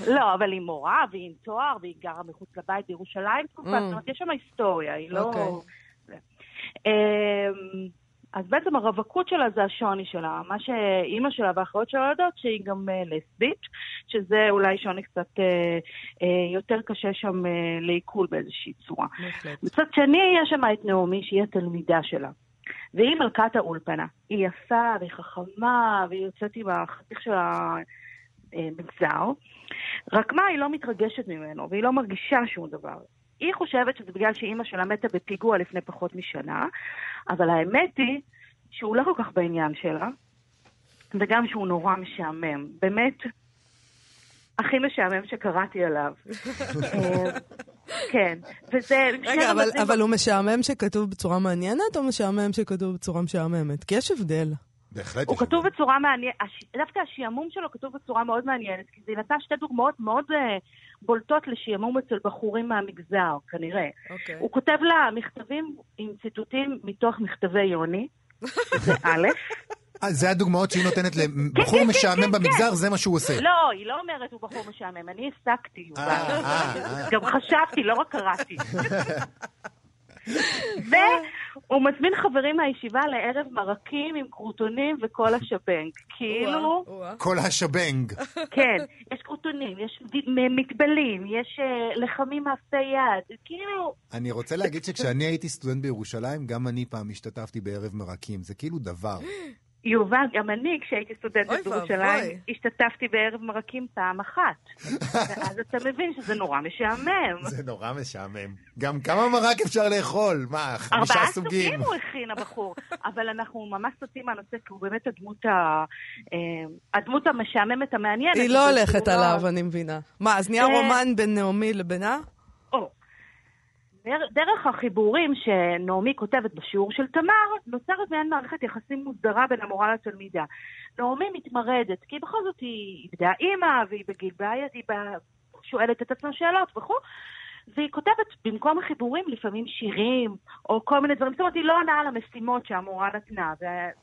לא, אבל היא מורה, והיא עם תואר, והיא גרה מחוץ לבית בירושלים תקופה, Mm. זאת אומרת, יש שם היסטוריה, היא לא... אז בעצם הרווקות שלה זה השוני שלה. מה שאימא שלה והאחיות שלה יודעות שהיא גם אה, לסבית, שזה אולי שוני קצת אה, אה, יותר קשה שם אה, לעיכול באיזושהי צורה. בהחלט. מצד שני, יש שם את נעמי, שהיא התלמידה שלה. והיא מלכת האולפנה. היא יפה, והיא חכמה, והיא יוצאת עם החתיך של המגזר. רק מה, היא לא מתרגשת ממנו, והיא לא מרגישה שום דבר. היא חושבת שזה בגלל שאימא שלה מתה בפיגוע לפני פחות משנה, אבל האמת היא שהוא לא כל כך בעניין שלה, וגם שהוא נורא משעמם. באמת, הכי משעמם שקראתי עליו. אה, כן, וזה... רגע, אבל, רמזים אבל הוא משעמם שכתוב בצורה מעניינת, או משעמם שכתוב בצורה משעממת? כי יש הבדל. בהחלט הוא כתוב. בצורה מעניינת, דווקא השעמום שלו כתוב בצורה מאוד מעניינת, כי זה נתן שתי דוגמאות מאוד אה, בולטות לשעמום אצל בחורים מהמגזר, כנראה. אוקיי. הוא כותב לה מכתבים עם ציטוטים מתוך מכתבי יוני, שזה א', אה, זה הדוגמאות שהיא נותנת לבחור כן, כן, משעמם כן, במגזר, זה מה שהוא עושה. לא, היא לא אומרת הוא בחור משעמם, אני הסקתי, אה, אה. גם חשבתי, לא רק קראתי. והוא מזמין חברים מהישיבה לערב מרקים עם קרוטונים וכל השבנג. כאילו. כל השבנג. כן, יש קרוטונים, יש מטבלים, יש אה, לחמים מאפי יד, כאילו, אני רוצה להגיד שכשאני הייתי סטודנט בירושלים, גם אני פעם השתתפת בערב מרקים. זה כאילו דבר. יובל, גם אני, כשהייתי סטודנטית בירושלים. השתתפתי בערב מרקים פעם אחת. ואז אתה מבין שזה נורא משעמם. זה נורא משעמם. גם כמה מרק אפשר לאכול? מה, חמישה ארבעה סוגים? סוגים הוא הכין, הבחור. אבל אנחנו ממש סוטים מהנושא, כי הוא באמת הדמות, ה... אה, הדמות המשעממת המעניינת. היא לא הולכת לא- עליו, אני מבינה. מה, אז נהיה אה, רומן בין נעמי לבינה? דרך החיבורים שנעמי כותבת בשיעור של תמר, נוצרת מעין מערכת יחסים מוסדרה בין המורה לתלמידה. נעמי מתמרדת, כי בכל זאת היא איבדה אימא, והיא בגיל בעיה, היא שואלת את עצמה שאלות וכו', והיא כותבת במקום החיבורים לפעמים שירים, או כל מיני דברים, זאת אומרת, היא לא עונה על המשימות שהמורה נתנה.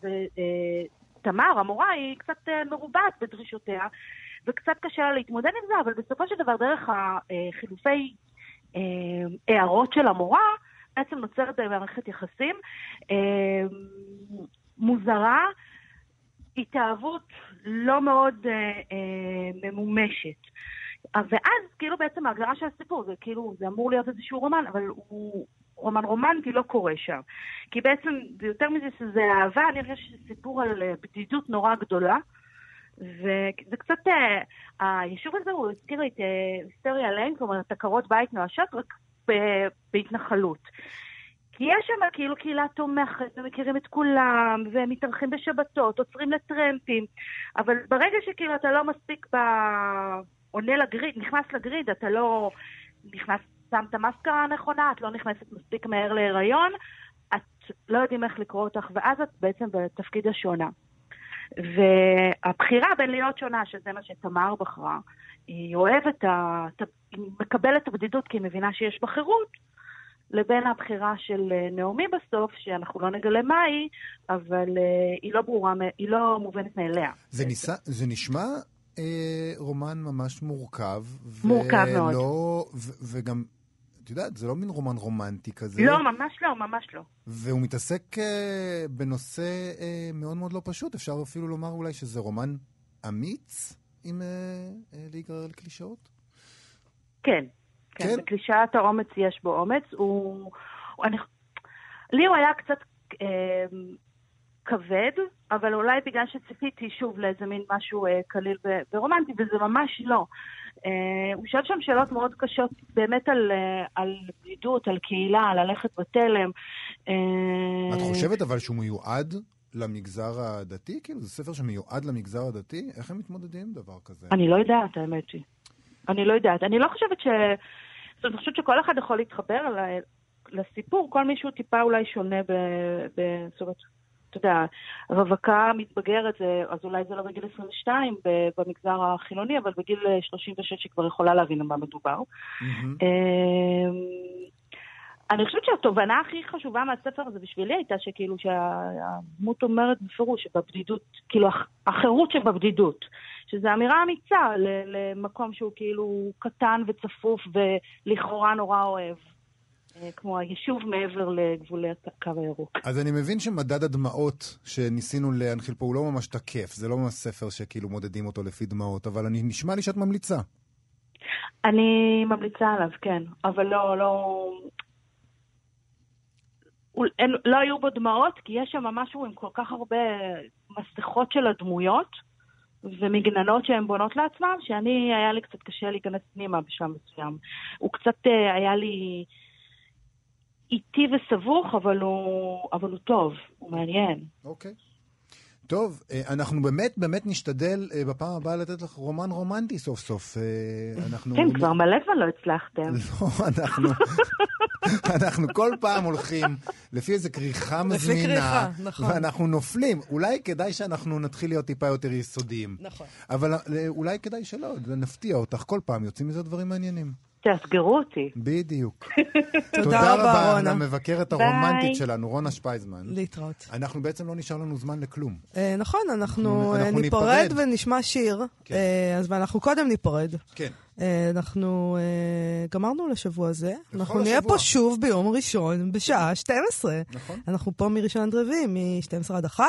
ותמר, המורה, היא קצת אה, מרובעת בדרישותיה, וקצת קשה לה להתמודד עם זה, אבל בסופו של דבר, דרך החילופי אה, הערות של המורה, בעצם נוצרת מערכת יחסים אה, מוזרה, התאהבות לא מאוד אה, אה, ממומשת. אה, ואז כאילו בעצם ההגדרה של הסיפור, זה כאילו, זה אמור להיות איזשהו רומן, אבל הוא רומן רומנטי לא קורה שם. כי בעצם, יותר מזה שזה אהבה, אני חושבת שזה סיפור על אה, בדידות נורא גדולה. וזה קצת, אה, היישוב הזה הוא הזכיר לי את אה, היסטריה ליין, זאת אומרת, עקרות בית נואשות, רק בהתנחלות. כי יש שם כאילו קהילה תומכת, ומכירים את כולם, ומתארחים בשבתות, עוצרים לטרמפים, אבל ברגע שכאילו אתה לא מספיק ב... עונה לגריד, נכנס לגריד, אתה לא נכנס, שם את המאסקרה הנכונה, את לא נכנסת מספיק מהר להיריון, את לא יודעים איך לקרוא אותך, ואז את בעצם בתפקיד השונה. והבחירה בין להיות שונה, שזה מה שתמר בחרה, היא אוהבת, ה... היא מקבלת את הבדידות כי היא מבינה שיש בה חירות, לבין הבחירה של אה, נעמי בסוף, שאנחנו לא נגלה מה היא, אבל אה, היא לא ברורה, היא לא מובנת מאליה. זה, ניסה, זה נשמע אה, רומן ממש מורכב. מורכב מאוד. ולא, ו, וגם, את יודעת, זה לא מין רומן רומנטי כזה. לא, ממש לא, ממש לא. והוא מתעסק אה, בנושא אה, מאוד מאוד לא פשוט. אפשר אפילו לומר אולי שזה רומן אמיץ, אם אה, אה, להיגרר לקלישאות? כן, כן, כן? בקלישאת האומץ יש בו אומץ. הוא... אני... לי הוא היה קצת אה, כבד, אבל אולי בגלל שציפיתי שוב לאיזה מין משהו אה, קליל ורומנטי, וזה ממש לא. אה, הוא שואל שם שאלות מאוד קשות באמת על, אה, על בדידות, על קהילה, על ללכת בתלם. אה, את חושבת אבל שהוא מיועד למגזר הדתי? כאילו, זה ספר שמיועד למגזר הדתי? איך הם מתמודדים עם דבר כזה? אני לא יודעת, האמת היא. אני לא יודעת. אני לא חושבת ש... זאת אומרת, אני חושבת שכל אחד יכול להתחבר. לסיפור, כל מישהו טיפה אולי שונה ב... ב... זאת אומרת, אתה יודע, רווקה מתבגרת, זה- אז אולי זה לא בגיל 22 ב- במגזר החילוני, אבל בגיל 36 היא כבר יכולה להבין על מה מדובר. אמ, אני חושבת שהתובנה הכי חשובה מהספר הזה בשבילי הייתה שכאילו שהדמות אומרת בפירוש שבבדידות, כאילו הח- החירות שבבדידות, שזו אמירה אמיצה למקום שהוא כאילו קטן וצפוף ולכאורה נורא אוהב, אה, כמו היישוב מעבר לגבולי הקו הירוק. אז אני מבין שמדד הדמעות שניסינו להנחיל פה הוא לא ממש תקף, זה לא ממש ספר שכאילו מודדים אותו לפי דמעות, אבל אני, נשמע לי שאת ממליצה. אני ממליצה עליו, כן, אבל לא, לא... אין, לא היו בו דמעות, כי יש שם משהו עם כל כך הרבה מסכות של הדמויות ומגננות שהן בונות לעצמם, שאני, היה לי קצת קשה להיכנס פנימה בשלב מסוים. הוא קצת אה, היה לי איטי וסבוך, אבל הוא, אבל הוא טוב, הוא מעניין. אוקיי. טוב, אה, אנחנו באמת באמת נשתדל אה, בפעם הבאה לתת לך רומן רומנטי סוף סוף. אה, אנחנו... כן, כבר מלא זמן לא הצלחתם. לא, אנחנו... אנחנו כל פעם הולכים לפי איזה כריכה מזמינה, כריכה, נכון. ואנחנו נופלים. אולי כדאי שאנחנו נתחיל להיות טיפה יותר יסודיים. נכון. אבל אולי כדאי שלא, נפתיע אותך. כל פעם יוצאים מזה דברים מעניינים. תאתגרו אותי. בדיוק. תודה רבה, רונה. למבקרת ביי. הרומנטית שלנו, רונה שפייזמן. להתראות. אנחנו בעצם לא נשאר לנו זמן לכלום. אה, נכון, אנחנו אנחנו אה, ניפרד. ונשמע שיר. כן. אה, אז ואנחנו קודם ניפרד. כן. אה, אנחנו אה, גמרנו לשבוע הזה. אנחנו השבוע. נהיה פה שוב ביום ראשון בשעה 12. נכון. אנחנו פה מראשון עד רביעי, מ-12 עד 1,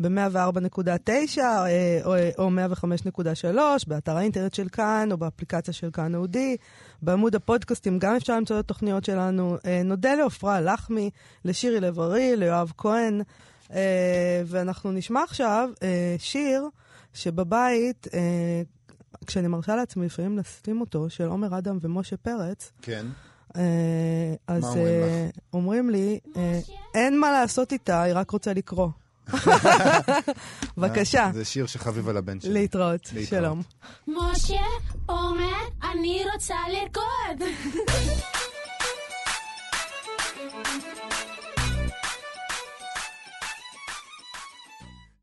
ב-104.9 אה, או, או 105.3, באתר האינטרנט של כאן, או באפליקציה של כאן אודי. בעמוד הפודקאסטים גם אפשר למצוא את התוכניות שלנו. נודה לעפרה לחמי, לשירי לב-ארי, ליואב כהן, ואנחנו נשמע עכשיו שיר שבבית, כשאני מרשה לעצמי לפעמים לשים אותו, של עומר אדם ומשה פרץ, כן. אה, אז מה אומרים אה, אומרים לי, אה, אין מה לעשות איתה, היא רק רוצה לקרוא. בבקשה, זה שיר שחביב על הבן שלי. להתראות. להתראות. שלום. משה אומר, אני רוצה לרקוד.